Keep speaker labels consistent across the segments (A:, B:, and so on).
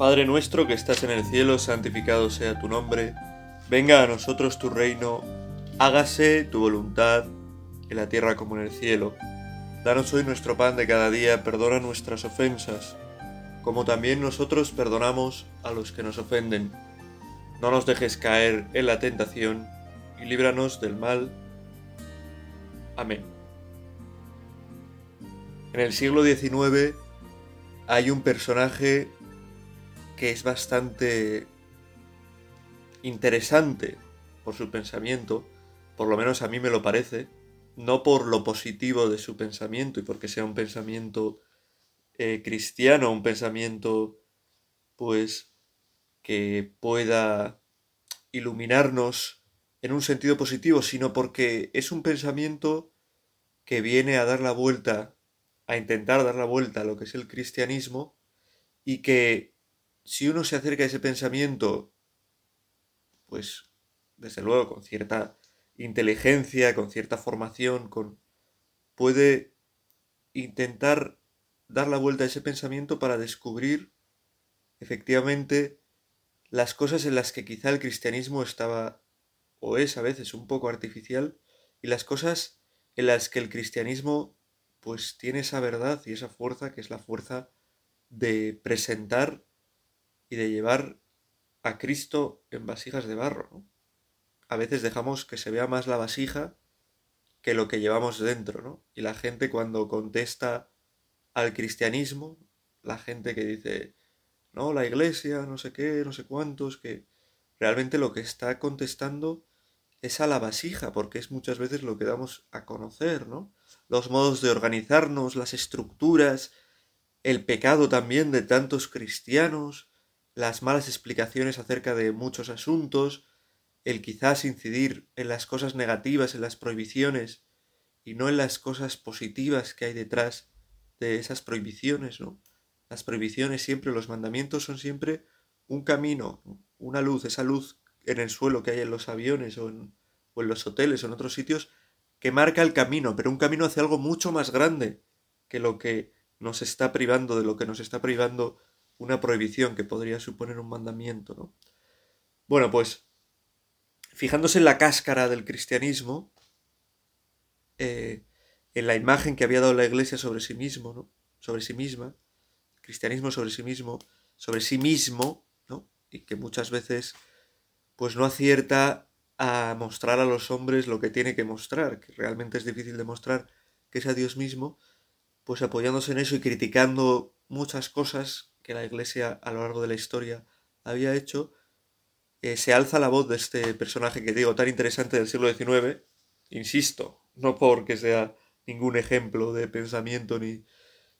A: Padre nuestro que estás en el cielo, santificado sea tu nombre, venga a nosotros tu reino, hágase tu voluntad en la tierra como en el cielo. Danos hoy nuestro pan de cada día, perdona nuestras ofensas, como también nosotros perdonamos a los que nos ofenden. No nos dejes caer en la tentación y líbranos del mal. Amén. En el siglo XIX hay un personaje que es bastante interesante por su pensamiento, por lo menos a mí me lo parece, no por lo positivo de su pensamiento y porque sea un pensamiento eh, cristiano, un pensamiento pues que pueda iluminarnos en un sentido positivo, sino porque es un pensamiento que viene a dar la vuelta, a intentar dar la vuelta a lo que es el cristianismo y que si uno se acerca a ese pensamiento, pues desde luego con cierta inteligencia, con cierta formación, con puede intentar dar la vuelta a ese pensamiento para descubrir efectivamente las cosas en las que quizá el cristianismo estaba o es a veces un poco artificial y las cosas en las que el cristianismo pues tiene esa verdad y esa fuerza que es la fuerza de presentar y de llevar a Cristo en vasijas de barro. A veces dejamos que se vea más la vasija que lo que llevamos dentro, ¿no? Y la gente cuando contesta al cristianismo, la gente que dice, no, la iglesia, no sé qué, no sé cuántos, que realmente lo que está contestando es a la vasija, porque es muchas veces lo que damos a conocer, ¿no? Los modos de organizarnos, las estructuras, el pecado también de tantos cristianos, las malas explicaciones acerca de muchos asuntos, el quizás incidir en las cosas negativas, en las prohibiciones, y no en las cosas positivas que hay detrás de esas prohibiciones, ¿no? Las prohibiciones siempre, los mandamientos son siempre un camino, una luz, esa luz en el suelo que hay en los aviones o en, o en los hoteles o en otros sitios, que marca el camino, pero un camino hacia algo mucho más grande que lo que nos está privando, de lo que nos está privando una prohibición que podría suponer un mandamiento, ¿no? Bueno, pues fijándose en la cáscara del cristianismo, eh, en la imagen que había dado la Iglesia sobre sí mismo, ¿no? Sobre sí misma, cristianismo sobre sí mismo, sobre sí mismo, ¿no? Y que muchas veces, pues no acierta a mostrar a los hombres lo que tiene que mostrar, que realmente es difícil demostrar que es a Dios mismo, pues apoyándose en eso y criticando muchas cosas que la Iglesia a lo largo de la historia había hecho, eh, se alza la voz de este personaje que digo tan interesante del siglo XIX, insisto, no porque sea ningún ejemplo de pensamiento ni,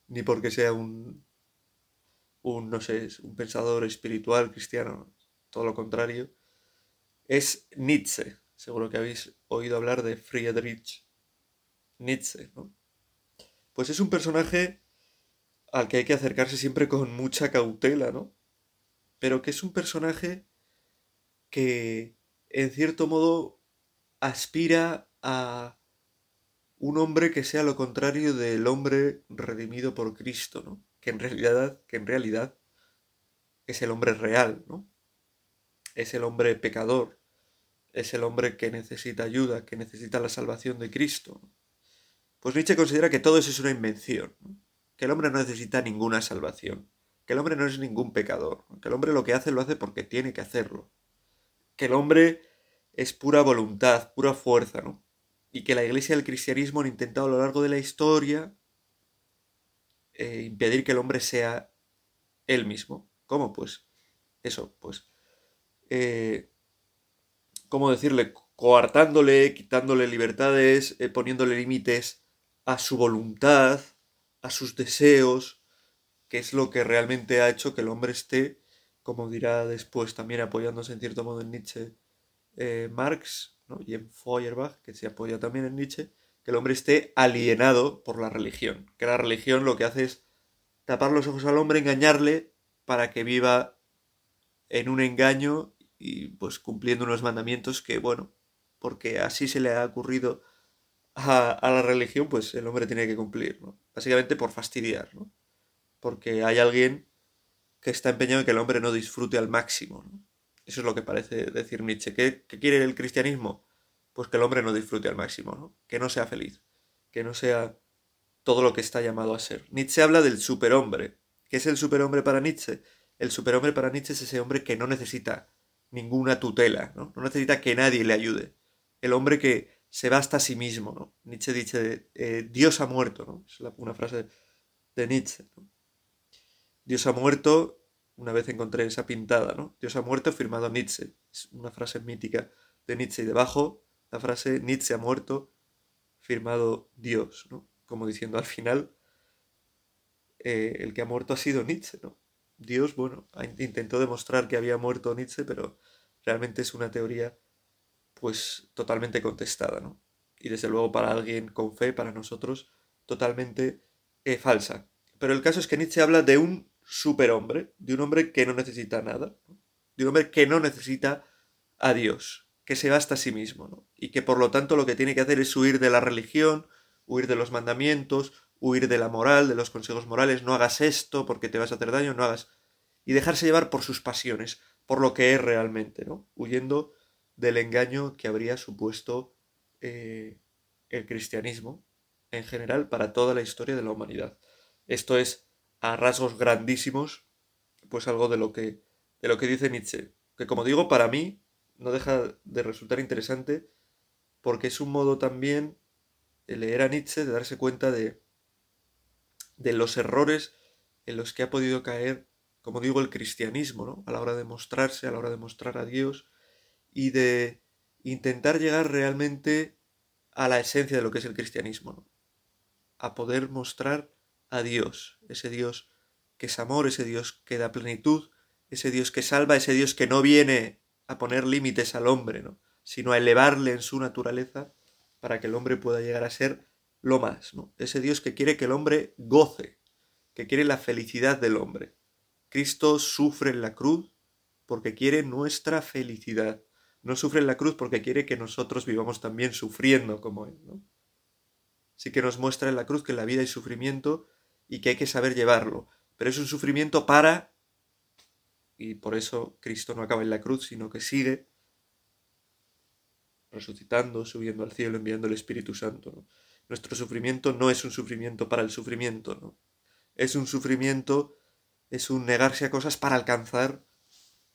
A: ni porque sea un, un, no sé, un pensador espiritual cristiano, todo lo contrario, es Nietzsche. Seguro que habéis oído hablar de Friedrich Nietzsche, ¿no? Pues es un personaje al que hay que acercarse siempre con mucha cautela, ¿no? Pero que es un personaje que, en cierto modo, aspira a un hombre que sea lo contrario del hombre redimido por Cristo, ¿no? Que en realidad, que en realidad es el hombre real, ¿no? Es el hombre pecador, es el hombre que necesita ayuda, que necesita la salvación de Cristo. Pues Nietzsche considera que todo eso es una invención, ¿no? Que el hombre no necesita ninguna salvación, que el hombre no es ningún pecador, que el hombre lo que hace lo hace porque tiene que hacerlo, que el hombre es pura voluntad, pura fuerza, ¿no? Y que la iglesia y el cristianismo han intentado a lo largo de la historia eh, impedir que el hombre sea él mismo. ¿Cómo? Pues eso, pues... Eh, ¿Cómo decirle? Coartándole, quitándole libertades, eh, poniéndole límites a su voluntad, a sus deseos, que es lo que realmente ha hecho que el hombre esté, como dirá después también apoyándose en cierto modo en Nietzsche, eh, Marx ¿no? y en Feuerbach, que se apoya también en Nietzsche, que el hombre esté alienado por la religión, que la religión lo que hace es tapar los ojos al hombre, engañarle para que viva en un engaño y pues cumpliendo unos mandamientos que, bueno, porque así se le ha ocurrido a, la religión, pues el hombre tiene que cumplir, ¿no? Básicamente por fastidiar, ¿no? Porque hay alguien que está empeñado en que el hombre no disfrute al máximo. Eso es lo que parece decir Nietzsche. ¿Qué, quiere el cristianismo? Pues que el hombre no disfrute al máximo, ¿no? que no sea feliz, que no sea todo lo que está llamado a ser. Nietzsche habla del superhombre. ¿Qué es el superhombre para Nietzsche? El superhombre para Nietzsche es ese hombre que no necesita ninguna tutela, ¿no? no necesita que nadie le ayude. El hombre que se basta a sí mismo, ¿no? Nietzsche dice, eh, Dios ha muerto, ¿no? Es una frase de Nietzsche, Dios ha muerto, una vez encontré esa pintada, ¿no? Dios ha muerto firmado Nietzsche. Es una frase mítica de Nietzsche. Y debajo la frase Nietzsche ha muerto firmado Dios, ¿no? Como diciendo al final, eh, el que ha muerto ha sido Nietzsche, ¿no? Dios, bueno, intentó demostrar que había muerto Nietzsche, pero realmente es una teoría pues totalmente contestada, ¿no? Y desde luego para alguien con fe, para nosotros, totalmente eh, falsa. Pero el caso es que Nietzsche habla de un superhombre, de un hombre que no necesita nada, de un hombre que no necesita a Dios, que se basta a sí mismo, ¿no? y que por lo tanto lo que tiene que hacer es huir de la religión, huir de los mandamientos, huir de la moral, de los consejos morales, no hagas esto porque te vas a hacer daño, no hagas... y dejarse llevar por sus pasiones, por lo que es realmente, ¿no? huyendo del engaño que habría supuesto eh, el cristianismo en general para toda la historia de la humanidad. Esto es a rasgos grandísimos, pues algo de lo que, de lo que dice Nietzsche, que como digo, para mí no deja de resultar interesante porque es un modo también de leer a Nietzsche, de darse cuenta de, de los errores en los que ha podido caer, como digo, el cristianismo, ¿no? A la hora de mostrarse, a la hora de mostrar a Dios y de intentar llegar realmente a la esencia de lo que es el cristianismo. A poder mostrar a Dios, ese Dios que es amor, ese Dios que da plenitud, ese Dios que salva, ese Dios que no viene a poner límites al hombre, ¿no? sino a elevarle en su naturaleza para que el hombre pueda llegar a ser lo más, ¿no? Ese Dios que quiere que el hombre goce, que quiere la felicidad del hombre. Cristo sufre en la cruz porque quiere nuestra felicidad. No sufre en la cruz porque quiere que nosotros vivamos también sufriendo como Él, ¿no? Sí que nos muestra en la cruz que en la vida hay sufrimiento y que hay que saber llevarlo. Pero es un sufrimiento para, y por eso Cristo no acaba en la cruz, sino que sigue resucitando, subiendo al cielo, enviando el Espíritu Santo. Nuestro sufrimiento no es un sufrimiento para el sufrimiento, ¿no? Es un sufrimiento, es un negarse a cosas para alcanzar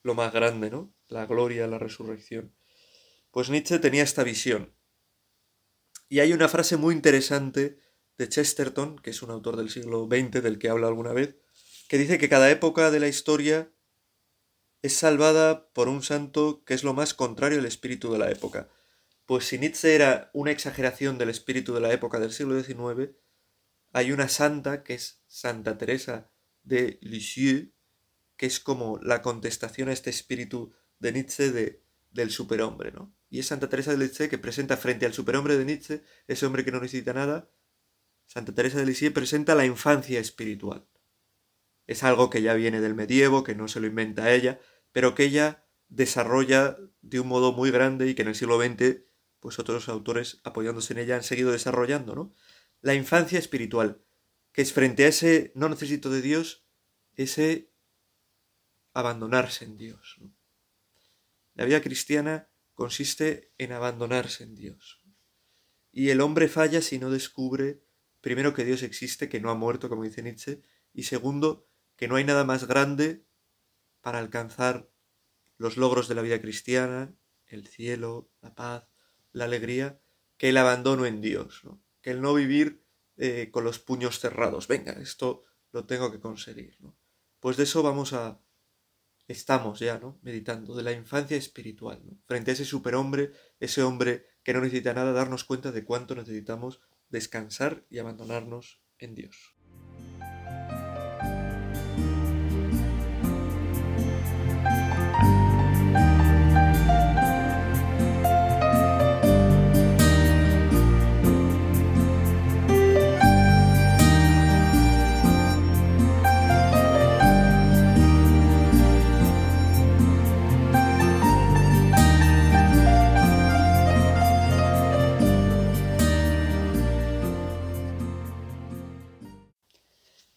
A: lo más grande, ¿no? La gloria, la resurrección. Pues Nietzsche tenía esta visión. Y hay una frase muy interesante de Chesterton, que es un autor del siglo XX del que habla alguna vez, que dice que cada época de la historia es salvada por un santo que es lo más contrario al espíritu de la época. Pues si Nietzsche era una exageración del espíritu de la época del siglo XIX, hay una santa que es Santa Teresa de Lisieux, que es como la contestación a este espíritu de Nietzsche de, del superhombre, ¿no? Y es Santa Teresa de Lisieux que presenta frente al superhombre de Nietzsche, ese hombre que no necesita nada, Santa Teresa de Lisieux presenta la infancia espiritual. Es algo que ya viene del medievo, que no se lo inventa ella, pero que ella desarrolla de un modo muy grande y que en el siglo XX, pues otros autores apoyándose en ella han seguido desarrollando, ¿no? La infancia espiritual, que es frente a ese no necesito de Dios, ese abandonarse en Dios. La vida cristiana consiste en abandonarse en Dios. Y el hombre falla si no descubre primero que Dios existe, que no ha muerto, como dice Nietzsche, y segundo, que no hay nada más grande para alcanzar los logros de la vida cristiana, el cielo, la paz, la alegría, que el abandono en Dios, que el no vivir eh, con los puños cerrados. Venga, esto lo tengo que conseguir. Pues de eso vamos a... Estamos ya, ¿no? Meditando, de la infancia espiritual, Frente a ese superhombre, ese hombre que no necesita nada, darnos cuenta de cuánto necesitamos descansar y abandonarnos en Dios.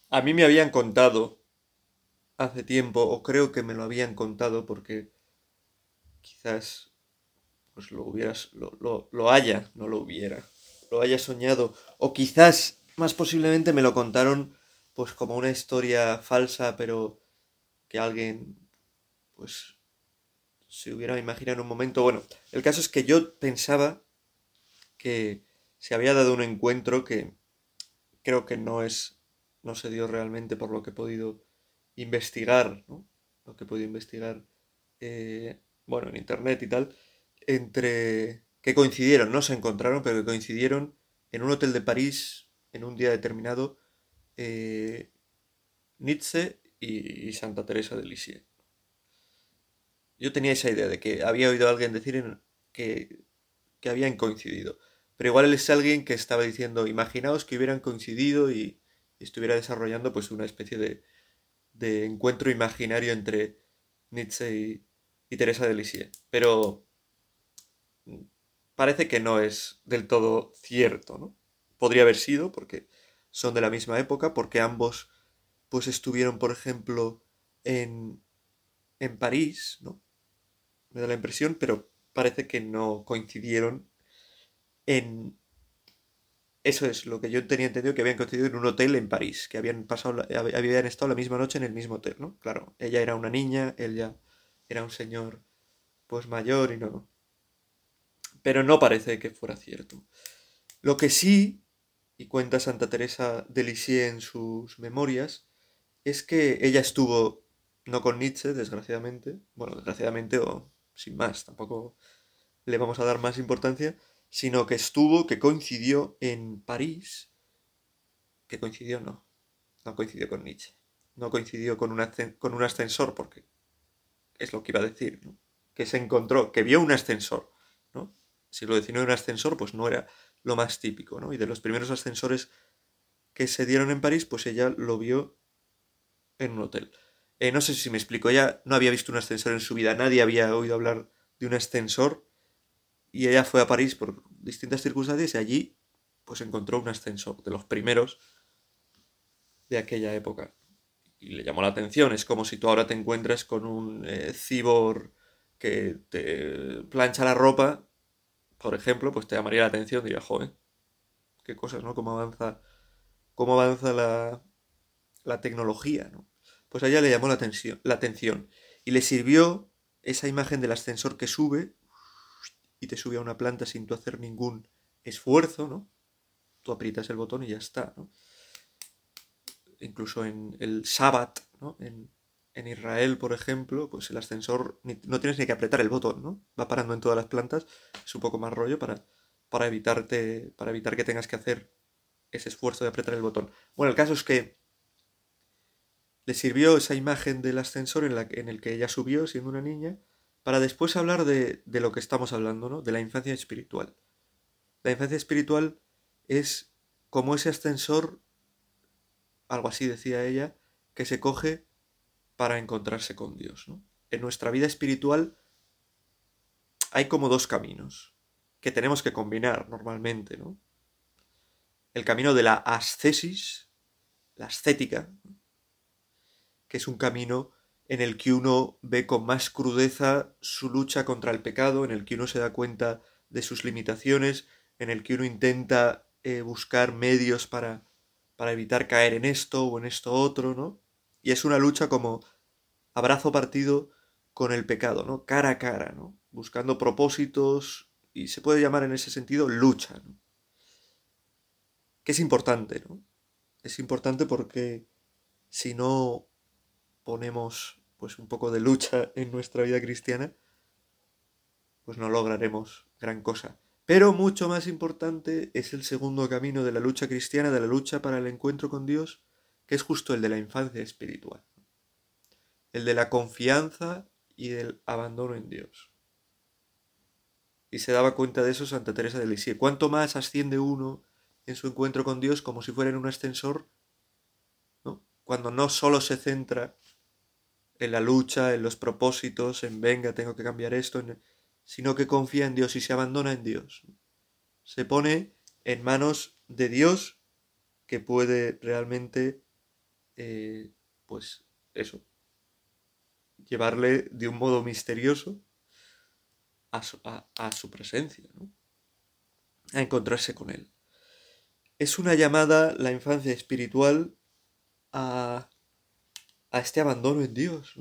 A: A mí me habían contado hace tiempo, o creo que me lo habían contado porque quizás pues lo hubieras, lo, lo, lo haya, no lo hubiera, lo haya soñado, o quizás más posiblemente me lo contaron pues como una historia falsa, pero que alguien pues se hubiera imaginado en un momento. Bueno, el caso es que yo pensaba que se había dado un encuentro que creo que no es, no se dio realmente por lo que he podido investigar, ¿no? Lo que he podido investigar, eh, bueno, en internet y tal, entre que coincidieron, no se encontraron, pero que coincidieron en un hotel de París en un día determinado eh, Nietzsche y, Santa Teresa de Lisieux. Yo tenía esa idea de que había oído a alguien decir que, que habían coincidido. Pero igual él es alguien que estaba diciendo, imaginaos que hubieran coincidido y, estuviera desarrollando pues una especie de, encuentro imaginario entre Nietzsche y, y Teresa de Lisieux. Pero parece que no es del todo cierto, ¿no? Podría haber sido, porque son de la misma época, porque ambos pues estuvieron, por ejemplo, en, en París, ¿no? Me da la impresión, pero parece que no coincidieron en... Eso es lo que yo tenía entendido que habían coincidido en un hotel en París, que habían pasado, habían estado la misma noche en el mismo hotel, ¿no? Claro, ella era una niña, él ya era un señor pues mayor y no. Pero no parece que fuera cierto. Lo que sí, y cuenta Santa Teresa de Lisieux en sus memorias, es que ella estuvo, no con Nietzsche, desgraciadamente, bueno, desgraciadamente o sin más, tampoco le vamos a dar más importancia, sino que estuvo, que coincidió en París, que coincidió no, no coincidió con Nietzsche, no coincidió con un, con un ascensor, porque es lo que iba a decir, ¿no? que se encontró, que vio un ascensor, ¿no? Si lo definió un ascensor, pues no era lo más típico, ¿no? Y de los primeros ascensores que se dieron en París, pues ella lo vio en un hotel. Eh, no sé si me explico, ella no había visto un ascensor en su vida, nadie había oído hablar de un ascensor y ella fue a París por distintas circunstancias y allí pues encontró un ascensor de los primeros de aquella época y le llamó la atención. Es como si tú ahora te encuentras con un eh, cibor que te plancha la ropa, por ejemplo, pues te llamaría la atención, diría, joven, qué cosas, ¿no? Cómo avanza, cómo avanza la, la tecnología, ¿no? Pues a ella le llamó la la atención y le sirvió esa imagen del ascensor que sube y te sube a una planta sin tú hacer ningún esfuerzo, ¿no? Tú aprietas el botón y ya está, ¿no? Incluso en el Sabbat, ¿no? En, Israel, por ejemplo, pues el ascensor no tienes ni que apretar el botón, ¿no? Va parando en todas las plantas, es un poco más rollo para, para, evitarte, para evitar que tengas que hacer ese esfuerzo de apretar el botón. Bueno, el caso es que le sirvió esa imagen del ascensor en, la, en el que ella subió siendo una niña para después hablar de, de lo que estamos hablando, ¿no? De la infancia espiritual. La infancia espiritual es como ese ascensor, algo así decía ella, que se coge para encontrarse con Dios. ¿no? En nuestra vida espiritual hay como dos caminos que tenemos que combinar normalmente. ¿no? El camino de la ascesis, la ascética, que es un camino en el que uno ve con más crudeza su lucha contra el pecado, en el que uno se da cuenta de sus limitaciones, en el que uno intenta eh, buscar medios para, para evitar caer en esto o en esto otro, ¿no? Y es una lucha como abrazo partido con el pecado, ¿no? Cara a cara, ¿no? Buscando propósitos y se puede llamar en ese sentido lucha, ¿no? Que es importante, ¿no? Es importante porque si no ponemos pues un poco de lucha en nuestra vida cristiana, pues no lograremos gran cosa. Pero mucho más importante es el segundo camino de la lucha cristiana, de la lucha para el encuentro con Dios, que es justo el de la infancia espiritual. El de la confianza y del abandono en Dios. Y se daba cuenta de eso Santa Teresa de Lisieux. Cuanto más asciende uno en su encuentro con Dios como si fuera en un ascensor, ¿no? cuando no solo se centra en la lucha, en los propósitos, en venga, tengo que cambiar esto, sino que confía en Dios y se abandona en Dios. Se pone en manos de Dios que puede realmente, eh, pues eso, llevarle de un modo misterioso a su, presencia, a encontrarse con él. Es una llamada la infancia espiritual a, a este abandono en Dios.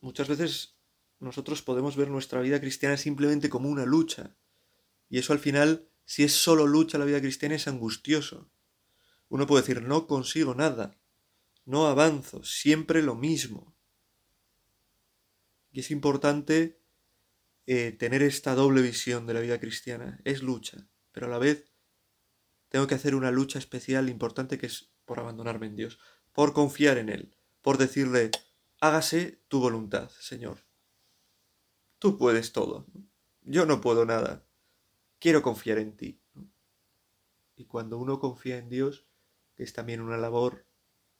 A: Muchas veces nosotros podemos ver nuestra vida cristiana simplemente como una lucha. Y eso al final, si es solo lucha la vida cristiana, es angustioso. Uno puede decir, no consigo nada, no avanzo, siempre lo mismo. Y es importante eh, tener esta doble visión de la vida cristiana. Es lucha, pero a la vez tengo que hacer una lucha especial importante que es por abandonarme en Dios, por confiar en Él, por decirle, hágase tu voluntad, Señor. Tú puedes todo. Yo no puedo nada. Quiero confiar en ti. Y cuando uno confía en Dios, que es también una labor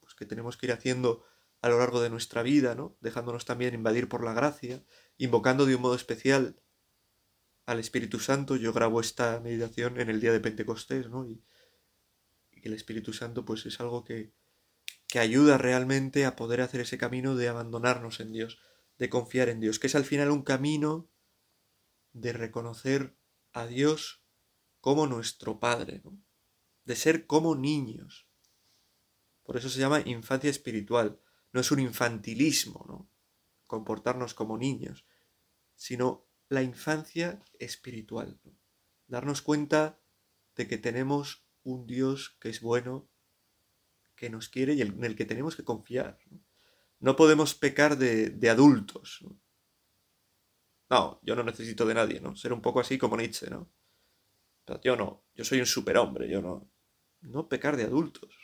A: pues, que tenemos que ir haciendo a lo largo de nuestra vida, ¿no? Dejándonos también invadir por la gracia, invocando de un modo especial al Espíritu Santo. Yo grabo esta meditación en el día de Pentecostés, ¿no? Y, y el Espíritu Santo, pues es algo que, que ayuda realmente a poder hacer ese camino de abandonarnos en Dios, de confiar en Dios, que es al final un camino de reconocer a Dios como nuestro Padre, de ser como niños. Por eso se llama infancia espiritual, no es un infantilismo, ¿no? Comportarnos como niños, sino la infancia espiritual. Darnos cuenta de que tenemos un Dios que es bueno, que nos quiere y en el que tenemos que confiar. No, podemos pecar de, adultos. ¿no? ¿no? yo no necesito de nadie, ¿no? Ser un poco así como Nietzsche, ¿no? Pero yo no, yo soy un superhombre, yo no. No pecar de adultos.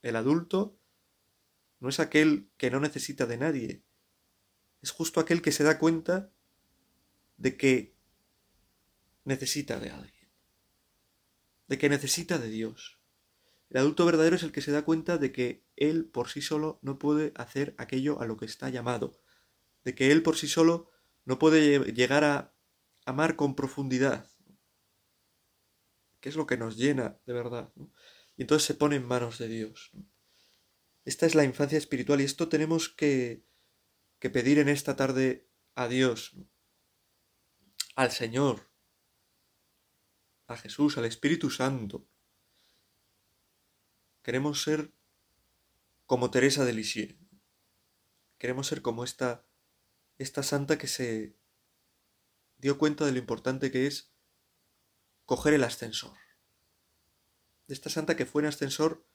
A: El adulto no es aquel que no necesita de nadie, es justo aquel que se da cuenta de que necesita de alguien, de que necesita de Dios. El adulto verdadero es el que se da cuenta de que él por sí solo no puede hacer aquello a lo que está llamado, de que él por sí solo no puede llegar a amar con profundidad, que es lo que nos llena de verdad. Y entonces se pone en manos de Dios. Esta es la infancia espiritual y esto tenemos que, que pedir en esta tarde a Dios, al Señor, a Jesús, al Espíritu Santo. Queremos ser como Teresa de Lisieux. Queremos ser como esta, esta santa que se dio cuenta de lo importante que es coger el ascensor. De esta santa que fue en ascensor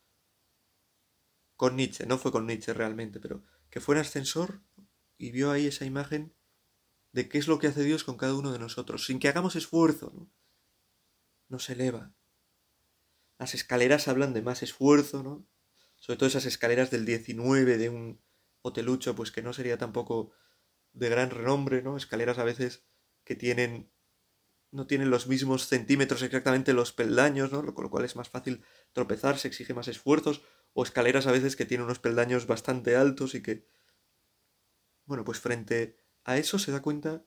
A: con Nietzsche, no fue con Nietzsche realmente, pero que fue en ascensor y vio ahí esa imagen de qué es lo que hace Dios con cada uno de nosotros, sin que hagamos esfuerzo, ¿no? Nos eleva. Las escaleras hablan de más esfuerzo, ¿no? Sobre todo esas escaleras del 19 de un hotelucho, pues que no sería tampoco de gran renombre, ¿no? Escaleras a veces que tienen no tienen los mismos centímetros exactamente los peldaños, ¿no? Con lo cual es más fácil tropezar, se exige más esfuerzos, o escaleras a veces que tienen unos peldaños bastante altos y que... Bueno, pues frente a eso se da cuenta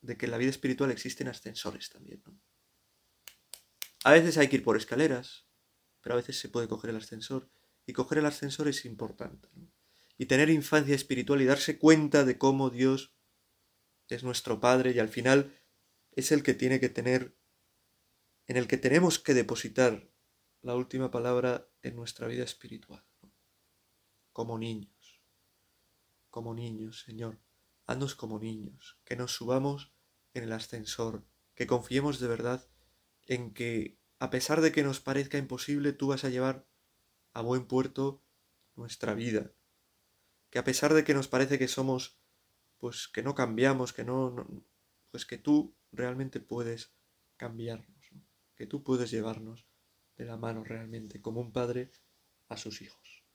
A: de que en la vida espiritual existen ascensores también, ¿no? A veces hay que ir por escaleras, pero a veces se puede coger el ascensor, y coger el ascensor es importante. Y tener infancia espiritual y darse cuenta de cómo Dios es nuestro Padre y al final es el que tiene que tener, en el que tenemos que depositar la última palabra en nuestra vida espiritual. Como niños, como niños, Señor, haznos como niños, que nos subamos en el ascensor, que confiemos de verdad en que, a pesar de que nos parezca imposible, tú vas a llevar a buen puerto nuestra vida, que a pesar de que nos parece que somos, pues que no cambiamos, que no, pues que tú realmente puedes cambiarnos, que tú puedes llevarnos de la mano realmente, como un padre a sus hijos.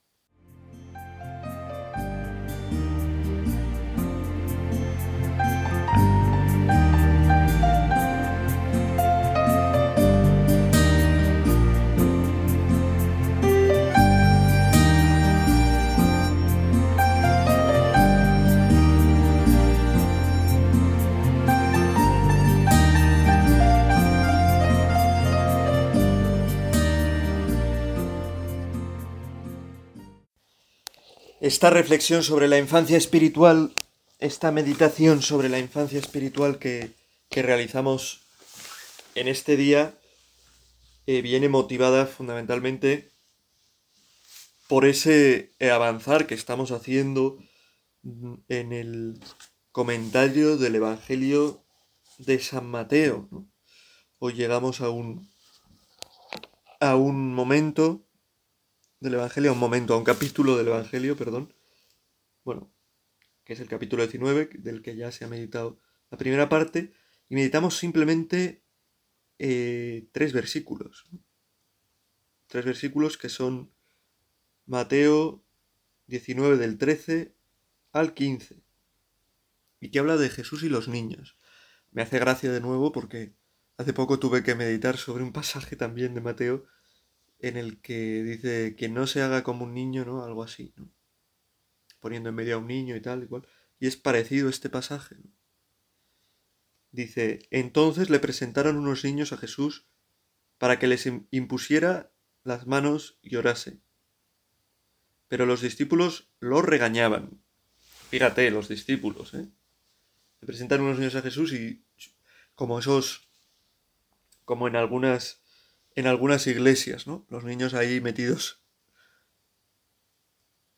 A: Esta reflexión sobre la infancia espiritual, esta meditación sobre la infancia espiritual que, realizamos en este día, eh, viene motivada fundamentalmente por ese avanzar que estamos haciendo en el comentario del Evangelio de San Mateo. Hoy llegamos a un, a un momento del Evangelio, a un momento, a un capítulo del Evangelio, perdón, bueno, que es el capítulo 19, del que ya se ha meditado la primera parte, y meditamos simplemente eh, tres versículos. Tres versículos que son Mateo 19 del 13 al 15, y que habla de Jesús y los niños. Me hace gracia de nuevo porque hace poco tuve que meditar sobre un pasaje también de Mateo en el que dice que no se haga como un niño, ¿no? Algo así, ¿no? Poniendo en medio a un niño y tal, igual. Y es parecido este pasaje. Dice, entonces le presentaron unos niños a Jesús para que les impusiera las manos y orase. Pero los discípulos lo regañaban. Fíjate, los discípulos, ¿eh? Le presentaron unos niños a Jesús y como esos, como en algunas en algunas iglesias, ¿no? Los niños ahí metidos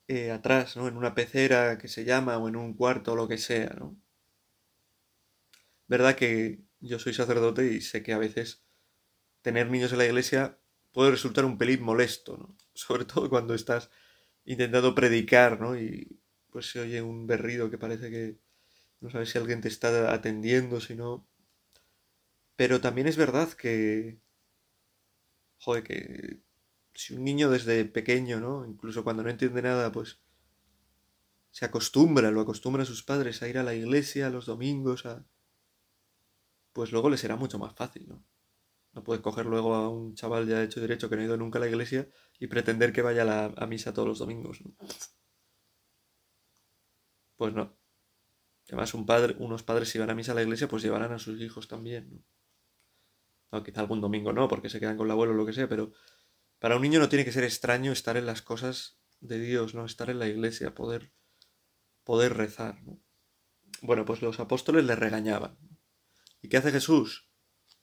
A: eh, atrás, ¿no? En una pecera que se llama o en un cuarto o lo que sea, ¿no? Verdad que yo soy sacerdote y sé que a veces tener niños en la iglesia puede resultar un pelín molesto, ¿no? Sobre todo cuando estás intentando predicar, ¿no? Y pues se oye un berrido que parece que no sabes si alguien te está atendiendo, si no. Pero también es verdad que joder, que si un niño desde pequeño, ¿no? Incluso cuando no entiende nada, pues se acostumbra, lo acostumbra a sus padres a ir a la iglesia los domingos, a... pues luego le será mucho más fácil, ¿no? No puedes coger luego a un chaval ya hecho derecho que no ha ido nunca a la iglesia y pretender que vaya a, a misa todos los domingos, ¿no? Pues no. Además, un padre, unos padres si van a misa a la iglesia, pues llevarán a sus hijos también, ¿no? Quizá algún domingo no, porque se quedan con el abuelo o lo que sea, pero para un niño no tiene que ser extraño estar en las cosas de Dios, ¿no? Estar en la iglesia, poder, poder rezar, Bueno, pues los apóstoles le regañaban. ¿Y qué hace Jesús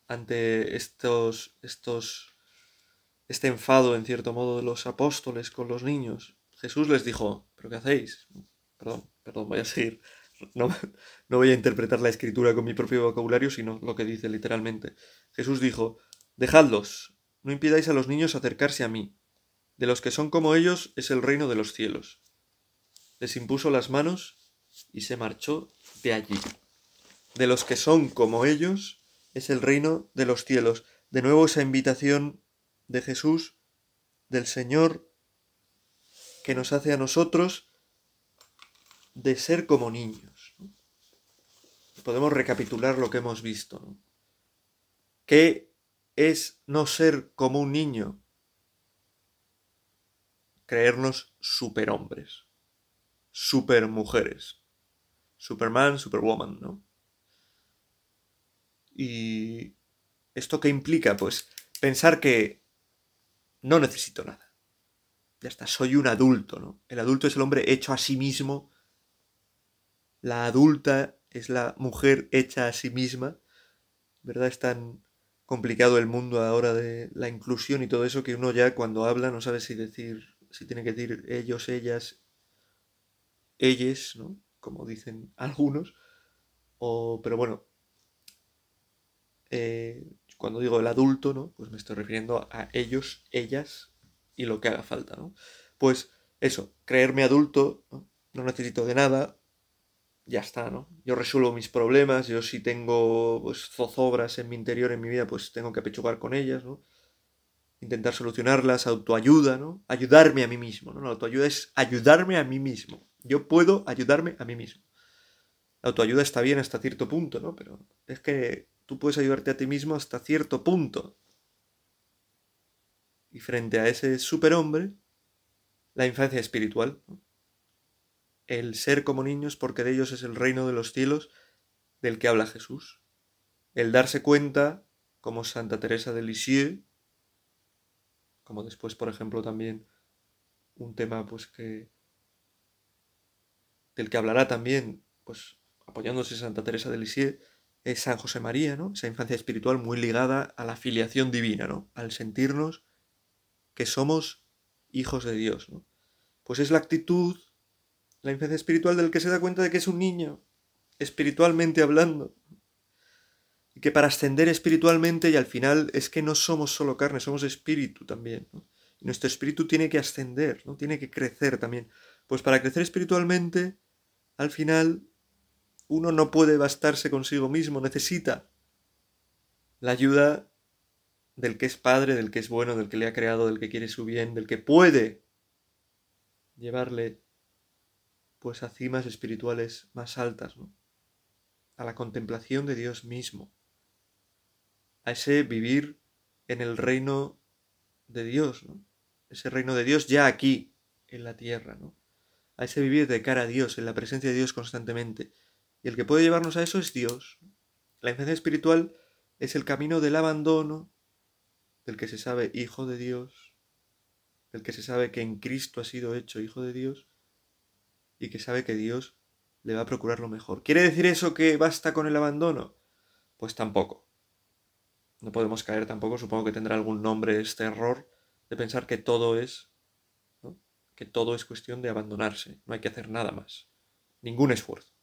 A: ante estos, estos, este enfado, en cierto modo, de los apóstoles con los niños? Jesús les dijo, ¿pero qué hacéis? Perdón, perdón, voy a seguir no, voy a interpretar la escritura con mi propio vocabulario, sino lo que dice literalmente. Jesús dijo, Dejadlos, no impidáis a los niños acercarse a mí. De los que son como ellos es el reino de los cielos. Les impuso las manos y se marchó de allí. De los que son como ellos es el reino de los cielos. De nuevo esa invitación de Jesús, del Señor, que nos hace a nosotros de ser como niños. Podemos recapitular lo que hemos visto. ¿Qué es no ser como un niño? Creernos superhombres, supermujeres, Superman, Superwoman, ¿no? ¿Y esto qué implica? Pues pensar que no necesito nada. Ya está, soy un adulto, ¿no? El adulto es el hombre hecho a sí mismo la adulta es la mujer hecha a sí misma, ¿verdad? Es tan complicado el mundo ahora de la inclusión y todo eso que uno ya cuando habla no sabe si decir, si tiene que decir ellos, ellas, ellas, ¿no? Como dicen algunos, o, pero bueno, eh, cuando digo el adulto, ¿no? Pues me estoy refiriendo a ellos, ellas y lo que haga falta, ¿no? Pues eso, creerme adulto, ¿no? no necesito de nada, ya está, ¿no? Yo resuelvo mis problemas, yo si tengo pues, zozobras en mi interior, en mi vida, pues tengo que apechugar con ellas, ¿no? Intentar solucionarlas, autoayuda, ¿no? Ayudarme a mí mismo, ¿no? La autoayuda es ayudarme a mí mismo. Yo puedo ayudarme a mí mismo. La autoayuda está bien hasta cierto punto, ¿no? Pero es que tú puedes ayudarte a ti mismo hasta cierto punto. Y frente a ese superhombre, la infancia espiritual, ¿no? El ser como niños porque de ellos es el reino de los cielos del que habla Jesús. El darse cuenta, como Santa Teresa de Lisieux, como después, por ejemplo, también un tema pues que del que hablará también, pues apoyándose Santa Teresa de Lisieux, es San José María, ¿no? Esa infancia espiritual muy ligada a la filiación divina, ¿no? Al sentirnos que somos hijos de Dios, ¿no? Pues es la actitud, la infancia espiritual del que se da cuenta de que es un niño, espiritualmente hablando. Y que para ascender espiritualmente y al final es que no somos solo carne, somos espíritu también. Y nuestro espíritu tiene que ascender, ¿no? Tiene que crecer también. Pues para crecer espiritualmente, al final uno no puede bastarse consigo mismo, necesita la ayuda del que es padre, del que es bueno, del que le ha creado, del que quiere su bien, del que puede llevarle pues a cimas espirituales más altas, ¿no? a la contemplación de Dios mismo, a ese vivir en el reino de Dios, ¿no? ese reino de Dios ya aquí, en la tierra, ¿no? a ese vivir de cara a Dios, en la presencia de Dios constantemente, y el que puede llevarnos a eso es Dios. La infancia espiritual es el camino del abandono, del que se sabe hijo de Dios, del que se sabe que en Cristo ha sido hecho hijo de Dios y que sabe que Dios le va a procurar lo mejor. ¿Quiere decir eso que basta con el abandono? Pues tampoco. No podemos caer tampoco, supongo que tendrá algún nombre este error de pensar que todo es, que todo es cuestión de abandonarse, no hay que hacer nada más, ningún esfuerzo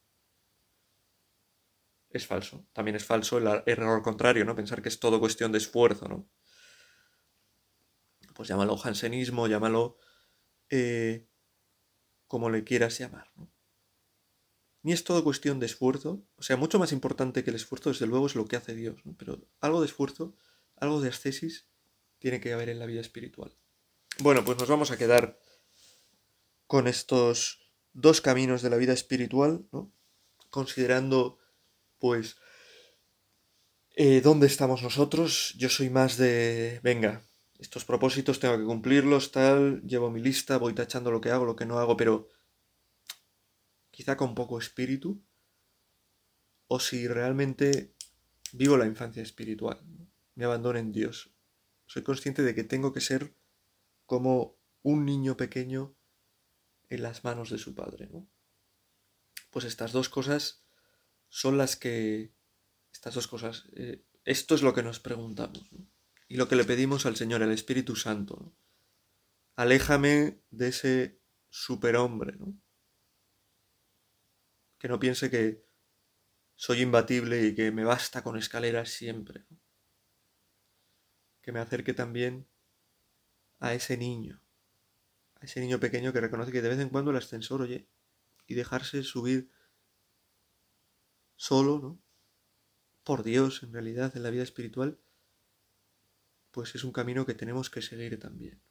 A: es falso. También es falso el error contrario, ¿no? Pensar que es todo cuestión de esfuerzo, ¿no? Pues llámalo jansenismo, llámalo eh, como le quieras llamar. Ni es todo cuestión de esfuerzo, o sea, mucho más importante que el esfuerzo, desde luego, es lo que hace Dios, ¿no? Pero algo de esfuerzo, algo de ascesis, tiene que haber en la vida espiritual. Bueno, pues nos vamos a quedar con estos dos caminos de la vida espiritual, ¿no? Considerando pues, eh, ¿dónde estamos nosotros? Yo soy más de, venga, estos propósitos tengo que cumplirlos, tal, llevo mi lista, voy tachando lo que hago, lo que no hago, pero quizá con poco espíritu, o si realmente vivo la infancia espiritual, me abandono en Dios. Soy consciente de que tengo que ser como un niño pequeño en las manos de su padre, ¿no? Pues estas dos cosas son las que... Estas dos cosas. Eh, esto es lo que nos preguntamos. Y lo que le pedimos al Señor, al Espíritu Santo. Aléjame de ese superhombre. ¿no? Que no piense que soy imbatible y que me basta con escaleras siempre. Que me acerque también a ese niño. A ese niño pequeño que reconoce que de vez en cuando el ascensor oye y dejarse subir solo, ¿no? Por Dios, en realidad, en la vida espiritual, pues es un camino que tenemos que seguir también.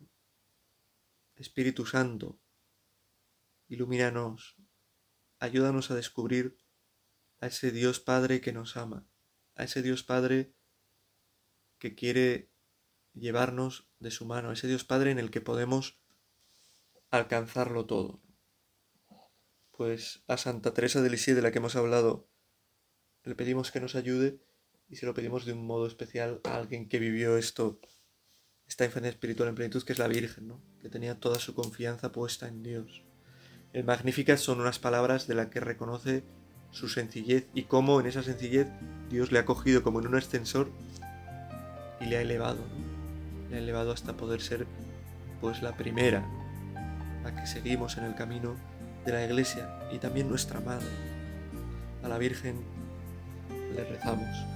A: Espíritu Santo, ilumínanos, ayúdanos a descubrir a ese Dios Padre que nos ama, a ese Dios Padre que quiere llevarnos de su mano, a ese Dios Padre en el que podemos alcanzarlo todo. Pues a Santa Teresa de Lisieux, de la que hemos hablado, le pedimos que nos ayude y se lo pedimos de un modo especial a alguien que vivió esto, esta infancia espiritual en plenitud, que es la Virgen, ¿no? que tenía toda su confianza puesta en Dios. El Magníficas son unas palabras de las que reconoce su sencillez y cómo en esa sencillez Dios le ha cogido como en un ascensor y le ha elevado, le ha elevado hasta poder ser pues la primera, la que seguimos en el camino de la Iglesia y también nuestra Madre, a la Virgen le rezamos.